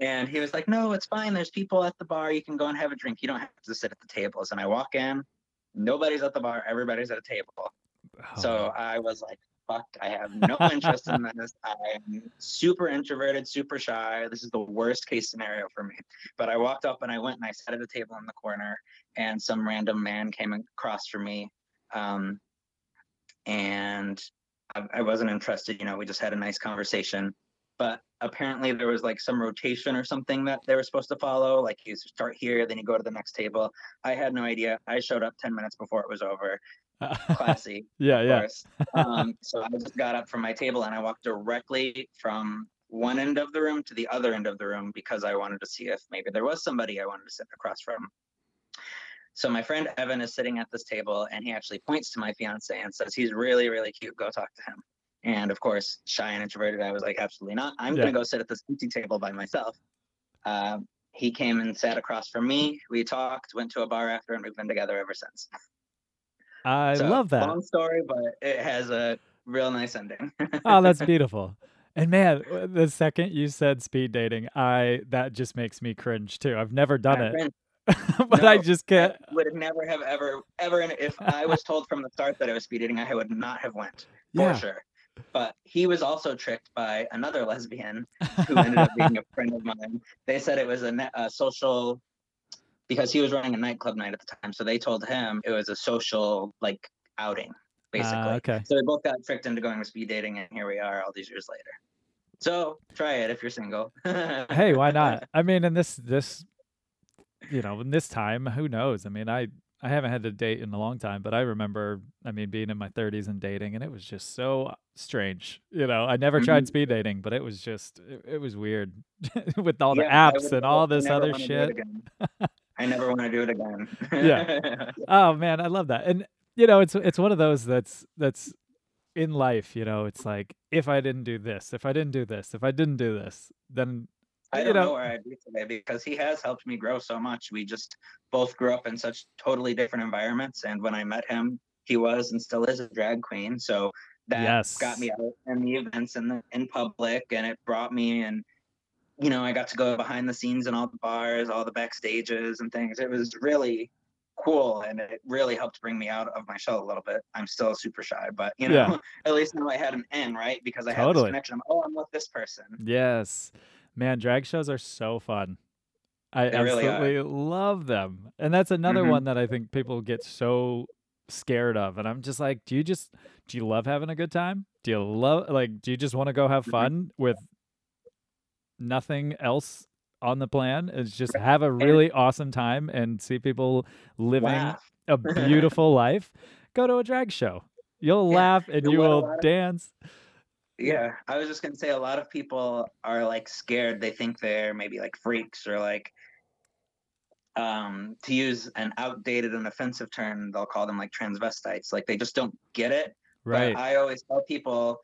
And he was like, No, it's fine. There's people at the bar. You can go and have a drink. You don't have to sit at the tables. And I walk in, nobody's at the bar, everybody's at a table. So Oh, I was like, Fuck, I have no interest in this. I'm super introverted, super shy. This is the worst case scenario for me. But I walked up and I went and I sat at a table in the corner, and some random man came across from me. Um, and I, I wasn't interested. You know, we just had a nice conversation. But apparently, there was like some rotation or something that they were supposed to follow. Like you start here, then you go to the next table. I had no idea. I showed up 10 minutes before it was over. Classy, yeah, of yeah. Um, so I just got up from my table and I walked directly from one end of the room to the other end of the room because I wanted to see if maybe there was somebody I wanted to sit across from. So my friend Evan is sitting at this table and he actually points to my fiance and says, He's really, really cute. Go talk to him. And of course, shy and introverted, I was like, Absolutely not. I'm Yeah. going to go sit at this empty table by myself. Um, he came and sat across from me. We talked, went to a bar after, and we've been together ever since. I So, love that. Long story, but it has a real nice ending. Oh, that's beautiful. And man, the second you said speed dating, I that just makes me cringe too. I've never done My it, but I just can't. would never have ever ever. If I was told from the start that I was speed dating, I would not have went for Yeah. sure. But he was also tricked by another lesbian who ended up being a friend of mine. They said it was a, ne- a social because he was running a nightclub night at the time. So they told him it was a social like outing, basically. Ah, okay. So we both got tricked into going to speed dating, and here we are all these years later. So try it if you're single. Hey, why not? I mean, in this this you know, in this time, who knows? I mean, I I haven't had to date in a long time, but I remember, I mean, being in my 30s and dating, and it was just so strange. You know, I never tried Mhm. speed dating, but it was just, it, it was weird with all the Yeah, I apps and all this other wanna do it shit. I never want to do it again. Yeah. Oh man, I love that. And you know, it's it's one of those that's that's in life, you know, it's like if I didn't do this, if I didn't do this, if I didn't do this, then I you don't know know, where I'd be today because he has helped me grow so much. We just both grew up in such totally different environments. And when I met him, he was and still is a drag queen. So that got me out in the events the in public and it brought me and you know, I got to go behind the scenes and all the bars, all the backstages and things. It was really cool and it really helped bring me out of my shell a little bit. I'm still super shy, but you know, Yeah. at least now I had an in, right? Because I had Totally. this connection. Oh, I'm with this person. Yes. Man, drag shows are so fun. I They really absolutely love them. And that's another Mhm. one that I think people get so scared of. And I'm just like, do you just do you love having a good time? Do you love like do you just want to go have Mhm. fun with nothing else on the plan? Is just have a really awesome time and see people living Laugh. a beautiful life? Go to a drag show. You'll Yeah. laugh and You you know what a will lot of- dance. Yeah, I was just gonna say a lot of people are like scared. They think they're maybe like freaks or like um to use an outdated and offensive term, they'll call them like transvestites. Like they just don't get it. Right. But I always tell people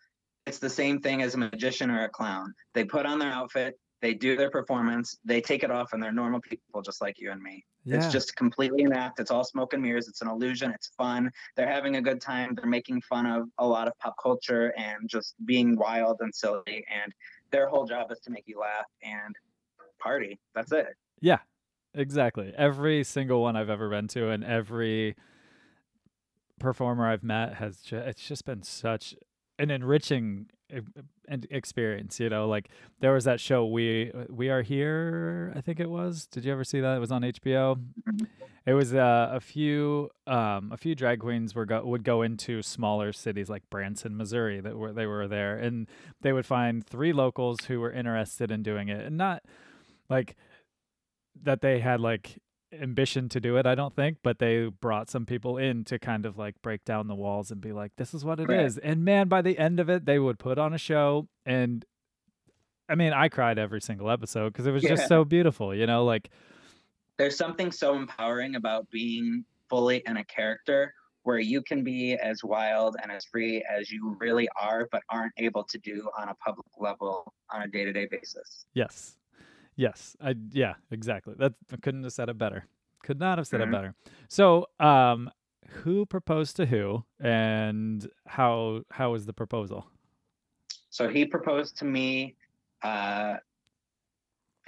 it's the same thing as a magician or a clown. They put on their outfit, they do their performance, they take it off, and they're normal people just like you and me. yeah. It's just completely an act. It's all smoke and mirrors. It's an illusion. It's fun. They're having a good time. They're making fun of a lot of pop culture and just being wild and silly. And their whole job is to make you laugh and party. That's it. Yeah, exactly. Every single one I've ever been to and every performer I've met has ju- it's just been such an enriching experience, you know, like there was that show we we are here, I think it was. Did you ever see that? It was on HBO. Mhm. It was uh, a few um, a few drag queens were go- would go into smaller cities like Branson, Missouri that were they were there and they would find three locals who were interested in doing it and not like that they had like ambition to do it i don't think but they brought some people in to kind of like break down the walls and be like this is what it is. Right. and man by the end of it they would put on a show and i mean i cried every single episode because it was just so beautiful you know like There's something so empowering about being fully in a character where you can be as wild and as free as you really are, but aren't able to do on a public level on a day to day basis. yes yes i yeah exactly that i couldn't have said it better could not have said Mhm. it better so um who proposed to who and how how was the proposal So he proposed to me uh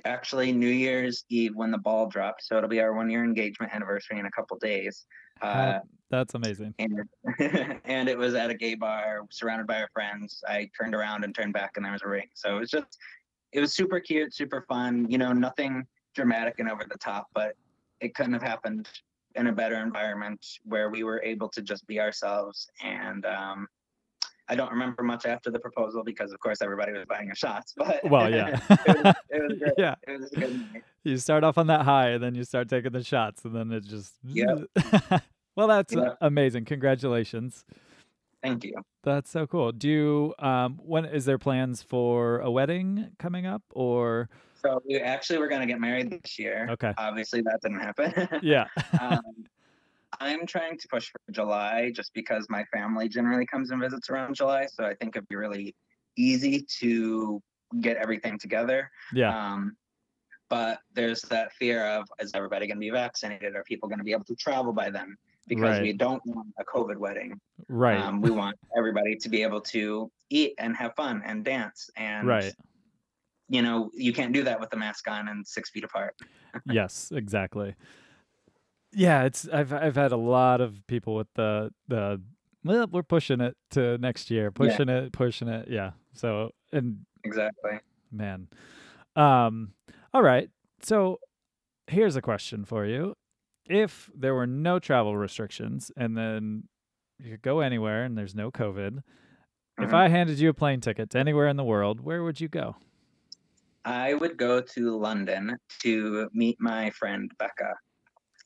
actually New Year's Eve when the ball dropped. So it'll be our one year engagement anniversary in a couple days. Uh that's amazing and and it was at a gay bar surrounded by our friends. I turned around and turned back and there was a ring. So it was just it was super cute, super fun, you know, nothing dramatic and over the top, but it couldn't have happened in a better environment where we were able to just be ourselves and um I don't remember much after the proposal because of course everybody was buying us shots, but well yeah it, was, it was great. yeah It was a good night. you start off on that high and then you start taking the shots and then it just yeah. well that's Yep. amazing congratulations Thank you. that's so cool do you um when is there plans for a wedding coming up or So we actually were gonna get married this year. okay Obviously that didn't happen. yeah um, I'm trying to push for July just because my family generally comes and visits around July. So I think it'd be really easy to get everything together. yeah Um, but there's that fear of is everybody going to be vaccinated? Are people going to be able to travel by then? Because we don't want a COVID wedding. right Um, we want everybody to be able to eat and have fun and dance. And, right you know, you can't do that with the mask on and six feet apart. yes exactly yeah it's i've i've had a lot of people with the the well we're pushing it to next year pushing it pushing it yeah so and Exactly. man um all right so here's a question for you if there were no travel restrictions and then you could go anywhere and there's no covid if Mhm. i handed you a plane ticket to anywhere in the world where would you go I would go to London to meet my friend Becca.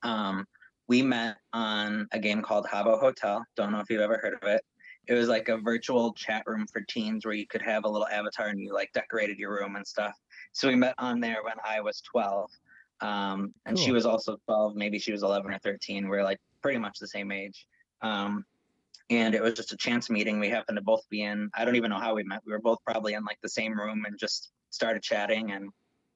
Um, we met on a game called Habbo Hotel. Don't know if you've ever heard of it. It was like a virtual chat room for teens where you could have a little avatar and you like decorated your room and stuff. So we met on there when I was 12. Um, and she was also 12, maybe she was 11 or 13. We are like pretty much the same age. Um, and it was just a chance meeting. We happened to both be in, I don't even know how we met. We were both probably in like the same room and just started chatting. And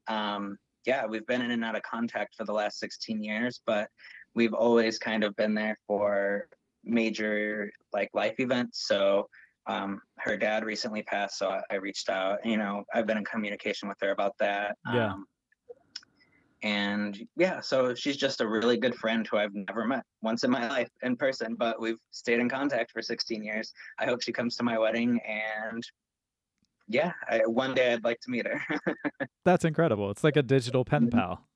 um, yeah, we've been in and out of contact for the last 16 years, but we've always kind of been there for major like life events. So um, her dad recently passed, so I, I reached out. You know, I've been in communication with her about that. Yeah. Um, and yeah, so she's just a really good friend who I've never met once in my life in person, but we've stayed in contact for 16 years. I hope she comes to my wedding and yeah, I, one day I'd like to meet her. That's incredible. It's like a digital pen mm-hmm. pal.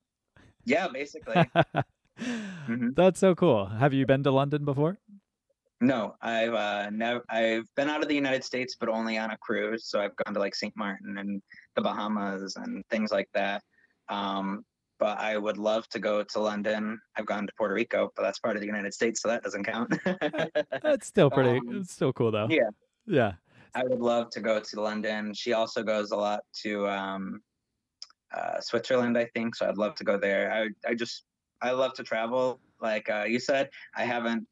Yeah, basically. mm-hmm. That's so cool. Have you been to London before? No, I've uh, never. I've been out of the United States, but only on a cruise. So I've gone to like St. Martin and the Bahamas and things like that. Um, but I would love to go to London. I've gone to Puerto Rico, but that's part of the United States, so that doesn't count. that's still pretty. Um, it's still cool though. Yeah. Yeah. I would love to go to London. She also goes a lot to um, uh, Switzerland, I think. So I'd love to go there. I I just I love to travel. Like uh, you said, I haven't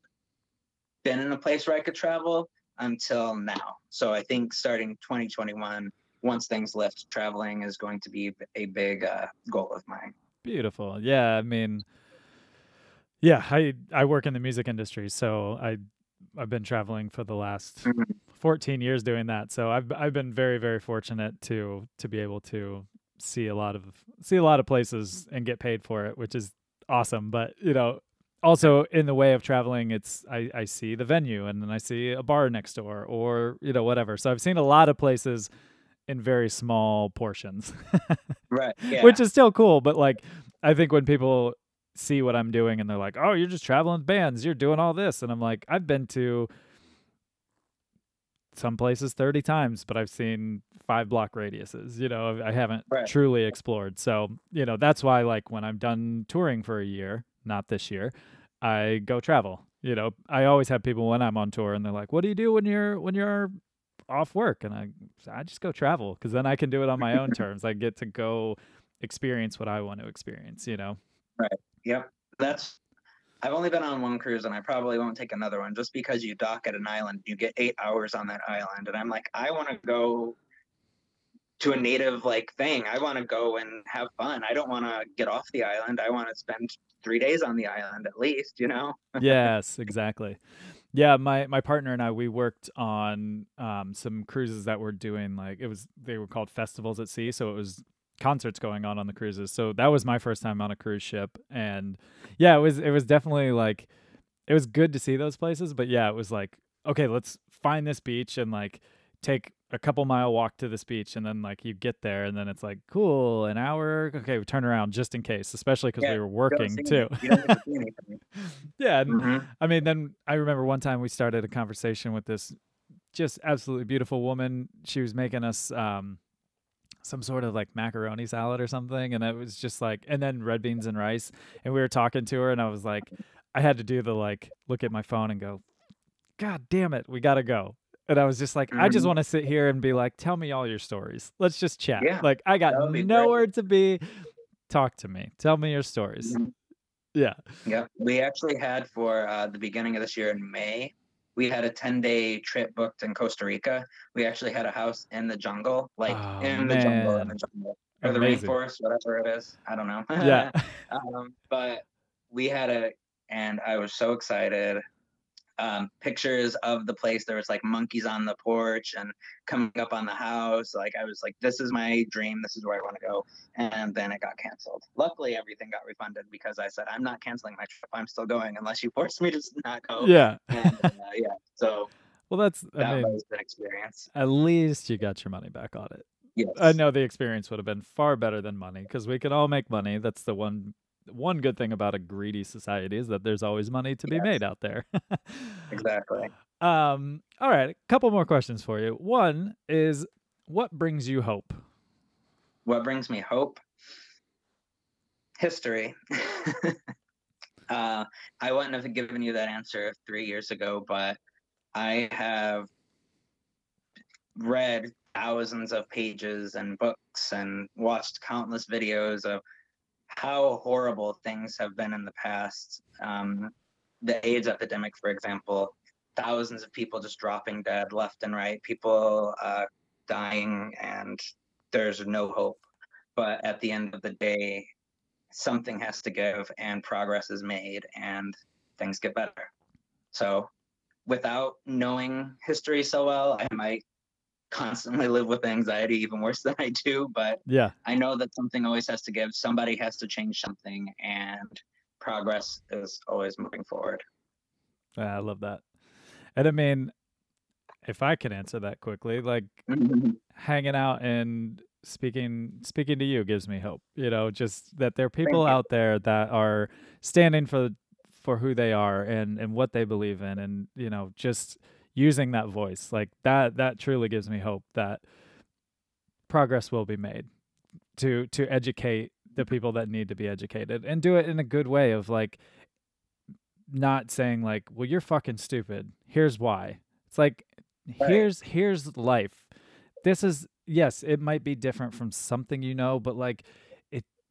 been in a place where I could travel until now. So I think starting 2021, once things lift, traveling is going to be a big uh, goal of mine. Beautiful. Yeah, I mean, yeah, I I work in the music industry, so I I've been traveling for the last mm-hmm. 14 years doing that. So I've I've been very very fortunate to to be able to see a lot of see a lot of places and get paid for it, which is awesome. But you know, also in the way of traveling, it's I I see the venue and then I see a bar next door or you know whatever. So I've seen a lot of places in very small portions. right. Yeah. Which is still cool, but like I think when people see what I'm doing and they're like, "Oh, you're just traveling bands, you're doing all this." And I'm like, "I've been to some places 30 times, but I've seen five block radiuses. You know, I haven't right. truly explored. So, you know, that's why like when I'm done touring for a year, not this year, I go travel. You know, I always have people when I'm on tour and they're like, "What do you do when you're when you're off work and I I just go travel because then I can do it on my own terms. I get to go experience what I want to experience, you know. Right. Yep. That's I've only been on one cruise and I probably won't take another one just because you dock at an island, you get 8 hours on that island and I'm like I want to go to a native like thing. I want to go and have fun. I don't want to get off the island. I want to spend 3 days on the island at least, you know. yes, exactly. Yeah, my my partner and I we worked on um, some cruises that were doing like it was they were called festivals at sea, so it was concerts going on on the cruises. So that was my first time on a cruise ship, and yeah, it was it was definitely like it was good to see those places, but yeah, it was like okay, let's find this beach and like take a couple mile walk to this beach and then like you get there and then it's like cool an hour? Okay we turn around just in case especially because yeah, we were working too. yeah mm-hmm. i mean then i remember one time we started a conversation with this just absolutely beautiful woman. She was making us um some sort of like macaroni salad or something and it was just like and then red beans and rice and we were talking to her and i was like i had to do the like look at my phone and go god damn it we gotta go and I was just like, mm-hmm. I just mm-hmm. want to sit here and be like, tell me all your stories. Let's just chat. Yeah, like I got nowhere great. to be. Talk to me. Tell me your stories. Mm-hmm. Yeah. Yeah. We actually had for uh, the beginning of this year in May, we had a 10 day trip booked in Costa Rica. We actually had a house in the jungle, like oh, in the jungle, in the jungle, or the rainforest, whatever it is. I don't know. Yeah. um, but we had a, and I was so excited um, pictures of the place. There was like monkeys on the porch and coming up on the house. Like I was like, this is my dream. This is where I want to go. And then it got canceled. Luckily, everything got refunded because I said, I'm not canceling my trip. I'm still going unless you force me to not go. Yeah. And, uh, yeah. So. Well, that's that I mean, was an experience. At least you got your money back on it. Yes. I know the experience would have been far better than money because we can all make money. That's the one one good thing about a greedy society is that there's always money to be yes. made out there. exactly. Um, all right, a couple more questions for you. One is what brings you hope? What brings me hope? History. uh, I wouldn't have given you that answer three years ago, but I have read thousands of pages and books and watched countless videos of how horrible things have been in the past. Um, the AIDS epidemic, for example, thousands of people just dropping dead left and right, people uh, dying, and there's no hope. But at the end of the day, something has to give, and progress is made, and things get better. So, without knowing history so well, I might constantly live with anxiety even worse than I do, but yeah, I know that something always has to give. Somebody has to change something, and progress is always moving forward. Ah, I love that. And I mean, if I can answer that quickly, like mm-hmm. hanging out and speaking speaking to you gives me hope. You know, just that there are people out there that are standing for for who they are and and what they believe in and you know, just using that voice. Like that that truly gives me hope that progress will be made to to educate the people that need to be educated and do it in a good way of like not saying like, "Well, you're fucking stupid. Here's why." It's like right. here's here's life. This is yes, it might be different from something you know, but like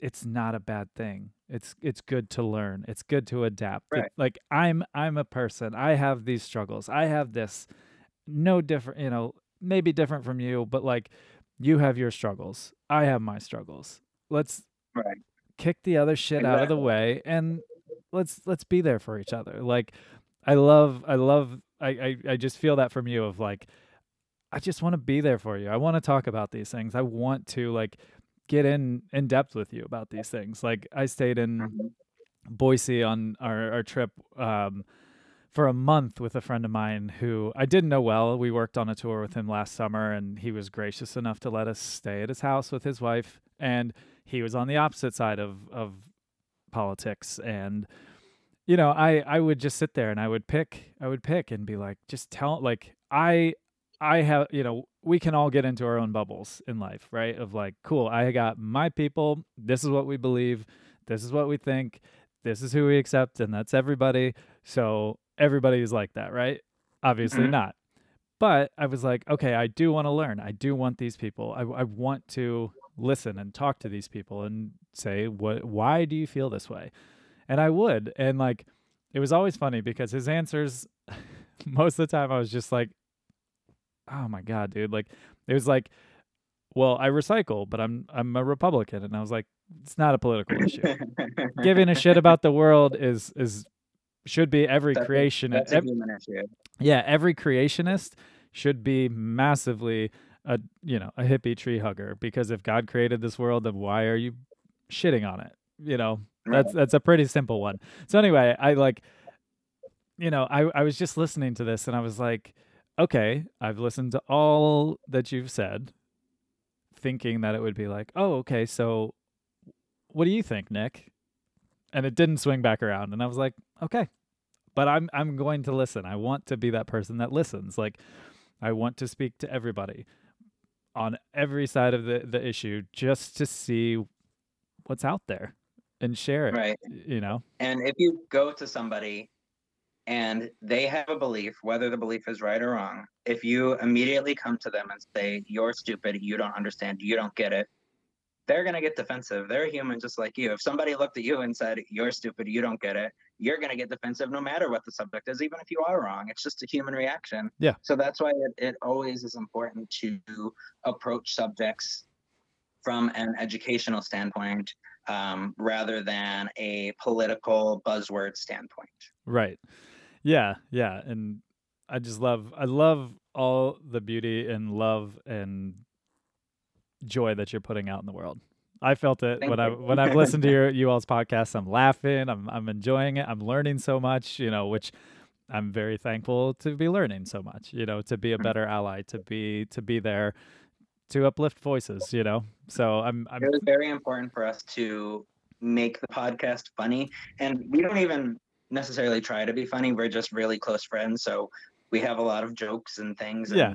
it's not a bad thing. It's it's good to learn. It's good to adapt. Right. It, like I'm I'm a person. I have these struggles. I have this no different, you know, maybe different from you, but like you have your struggles. I have my struggles. Let's right. kick the other shit exactly. out of the way and let's let's be there for each other. Like I love I love I I, I just feel that from you of like I just want to be there for you. I want to talk about these things. I want to like get in in depth with you about these things. Like I stayed in mm-hmm. Boise on our our trip um for a month with a friend of mine who I didn't know well. We worked on a tour with him last summer and he was gracious enough to let us stay at his house with his wife and he was on the opposite side of of politics and you know i i would just sit there and i would pick i would pick and be like just tell like i i have you know we can all get into our own bubbles in life right? Of like cool i got my people this is what we believe this is what we think this is who we accept and that's everybody. So everybody is like that right? Obviously mm-hmm. not. But i was like okay i do want to learn. I do want these people. I, I want to listen and talk to these people and say what why do you feel this way? And i would. And like it was always funny because his answers most of the time i was just like oh my god dude like it was like well i recycle but i'm i'm a republican and i was like it's not a political issue giving a shit about the world is is should be every that's creationist every, yeah every creationist should be massively a you know a hippie tree hugger because if God created this world, then why are you shitting on it? You know, that's that's a pretty simple one. So anyway, I like, you know, I I was just listening to this and I was like, okay, I've listened to all that you've said, thinking that it would be like, oh, okay, so what do you think, Nick? And it didn't swing back around, and I was like, okay, but I'm I'm going to listen. I want to be that person that listens. Like, I want to speak to everybody on every side of the, the issue just to see what's out there and share it. Right. You know? And if you go to somebody and they have a belief, whether the belief is right or wrong, if you immediately come to them and say, You're stupid, you don't understand, you don't get it, they're going to get defensive. They're human just like you. If somebody looked at you and said, You're stupid, you don't get it, you're going to get defensive no matter what the subject is, even if you are wrong. It's just a human reaction. Yeah. So that's why it, it always is important to approach subjects from an educational standpoint um, rather than a political buzzword standpoint. Right. Yeah. Yeah. And I just love, I love all the beauty and love and joy that you're putting out in the world. I felt it Thank when you. I when I've listened to your you all's podcast. I'm laughing. I'm I'm enjoying it. I'm learning so much. You know, which I'm very thankful to be learning so much. You know, to be a better ally, to be to be there, to uplift voices. You know, so I'm. I'm it was very important for us to make the podcast funny, and we don't even necessarily try to be funny. We're just really close friends, so we have a lot of jokes and things. And yeah.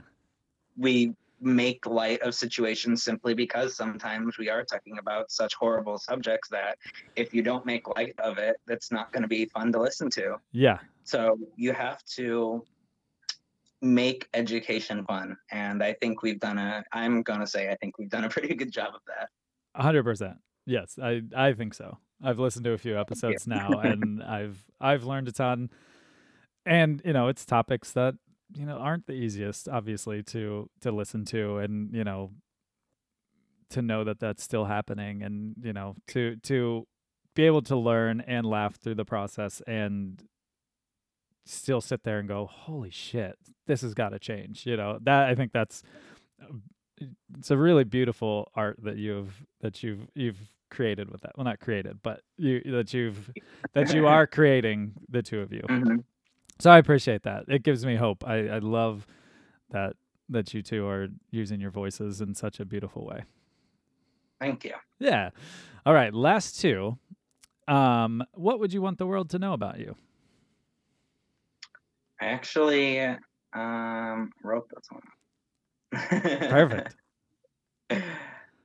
We make light of situations simply because sometimes we are talking about such horrible subjects that if you don't make light of it, that's not going to be fun to listen to. Yeah. So you have to make education fun. And I think we've done a, I'm going to say, I think we've done a pretty good job of that. 100%. Yes, I, I think so. I've listened to a few episodes now and I've I've learned a ton. And you know, it's topics that you know aren't the easiest obviously to to listen to and you know to know that that's still happening and you know to to be able to learn and laugh through the process and still sit there and go holy shit this has got to change you know that i think that's uh, it's a really beautiful art that you've that you've you've created with that. Well, not created, but you that you've that you are creating the two of you. Mhm. So I appreciate that. It gives me hope. I I love that that you two are using your voices in such a beautiful way. Thank you. Yeah. All right. Last two. Um, what would you want the world to know about you? I actually um, wrote this one. Perfect.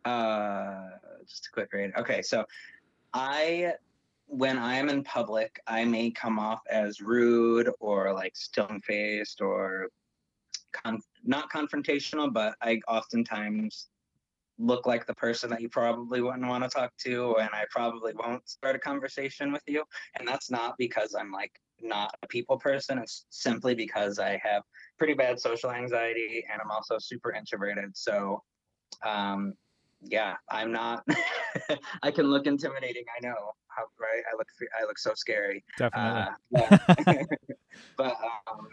uh, just a quick read. Okay, so I, when I am in public, I may come off as rude or like stone faced or not confrontational, but I oftentimes look like the person that you probably wouldn't want to talk to, and I probably won't start a conversation with you. And that's not because I'm like not a people person. It's simply because I have pretty bad social anxiety and I'm also super introverted. So, um, yeah, I'm not. I can look intimidating. I know how right. I look. I look so scary. Definitely. Uh, yeah. but um,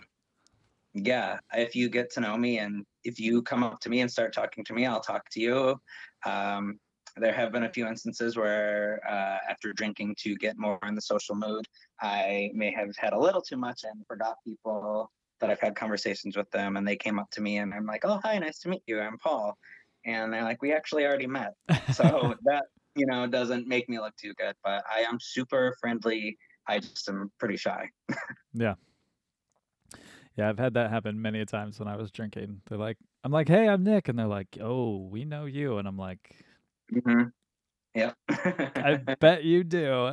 yeah, if you get to know me and if you come up to me and start talking to me, I'll talk to you. Um, there have been a few instances where, uh, after drinking to get more in the social mood, I may have had a little too much and forgot people that I've had conversations with them, and they came up to me and I'm like, "Oh, hi, nice to meet you. I'm Paul," and they're like, "We actually already met." So that you know doesn't make me look too good, but I am super friendly. I just am pretty shy. yeah. Yeah, I've had that happen many a times when I was drinking. They're like, I'm like, hey, I'm Nick. And they're like, oh, we know you. And I'm like, hmm Yep. I bet you do.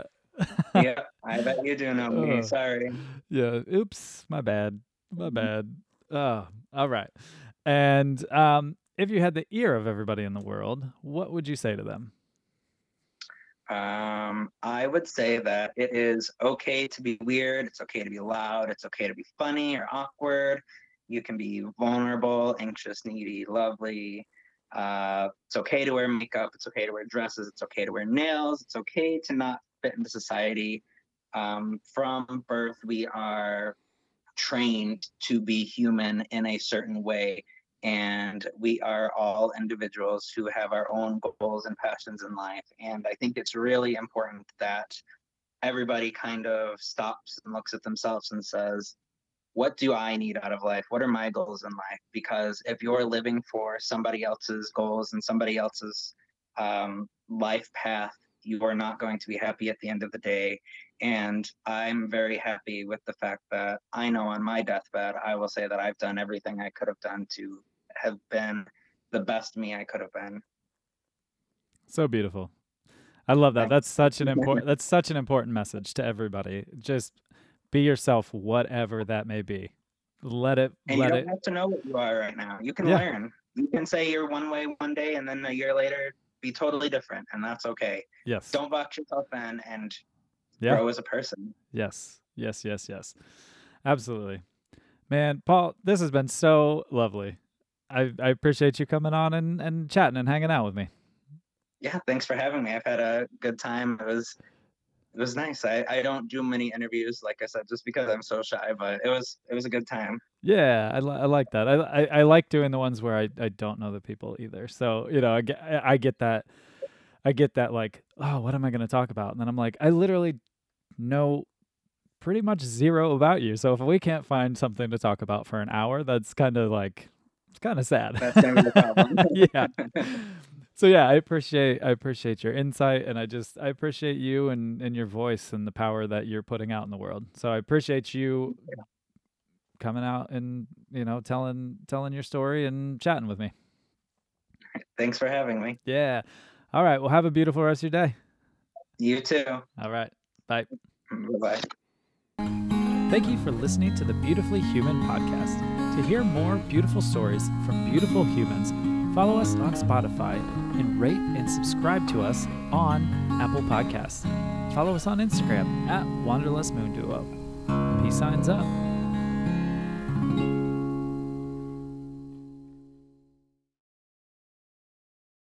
yeah, I bet you do know me. Oh. Sorry. Yeah. Oops. My bad. My Mhm. bad. Oh, all right. And um, if you had the ear of everybody in the world, what would you say to them? Um, I would say that it is okay to be weird. It's okay to be loud. It's okay to be funny or awkward. You can be vulnerable, anxious, needy, lovely. Uh, it's okay to wear makeup. It's okay to wear dresses. It's okay to wear nails. It's okay to not fit into society. Um, from birth, we are trained to be human in a certain way. And we are all individuals who have our own goals and passions in life. And I think it's really important that everybody kind of stops and looks at themselves and says, what do I need out of life? What are my goals in life? Because if you're living for somebody else's goals and somebody else's um, life path, you are not going to be happy at the end of the day. And I'm very happy with the fact that I know on my deathbed, I will say that I've done everything I could have done to have been the best me I could have been. So beautiful. I love that. That's such an important that's such an important message to everybody. Just be yourself whatever that may be. Let it And you don't it have to know what you are right now. You can Yeah. learn. You can say you're one way one day and then a year later be totally different. And that's okay. yes. Don't box yourself in and Yeah. grow as a person. Yes. Yes, yes, yes. Absolutely. Man, Paul, this has been so lovely. I I appreciate you coming on and and chatting and hanging out with me. Yeah, thanks for having me. I've had a good time. It was it was nice. I, I don't do many interviews, like I said, just because I'm so shy, but it was it was a good time. Yeah, I, li- I like that. I, I I like doing the ones where I, I don't know the people either. So you know, I get I I get that, I get that like, oh, what am I going to talk about? And then I'm like, I literally know pretty much zero about you. So if we can't find something to talk about for an hour, that's kind of like, it's kind of sad. That's gonna be the problem. yeah. So yeah, I appreciate I appreciate your insight and I just I appreciate you and and your voice and the power that you're putting out in the world. So I appreciate you coming out and you know telling telling your story and chatting with me. Thanks for having me. Yeah. All right. Well, have a beautiful rest of your day. You too. All right. Bye. Mm, bye bye. Thank you for listening to the Beautifully Human podcast. To hear more beautiful stories from beautiful humans, follow us on Spotify and rate and subscribe to us on Apple Podcasts. Follow us on Instagram at Wanderlust Moon Duo. Peace signs up.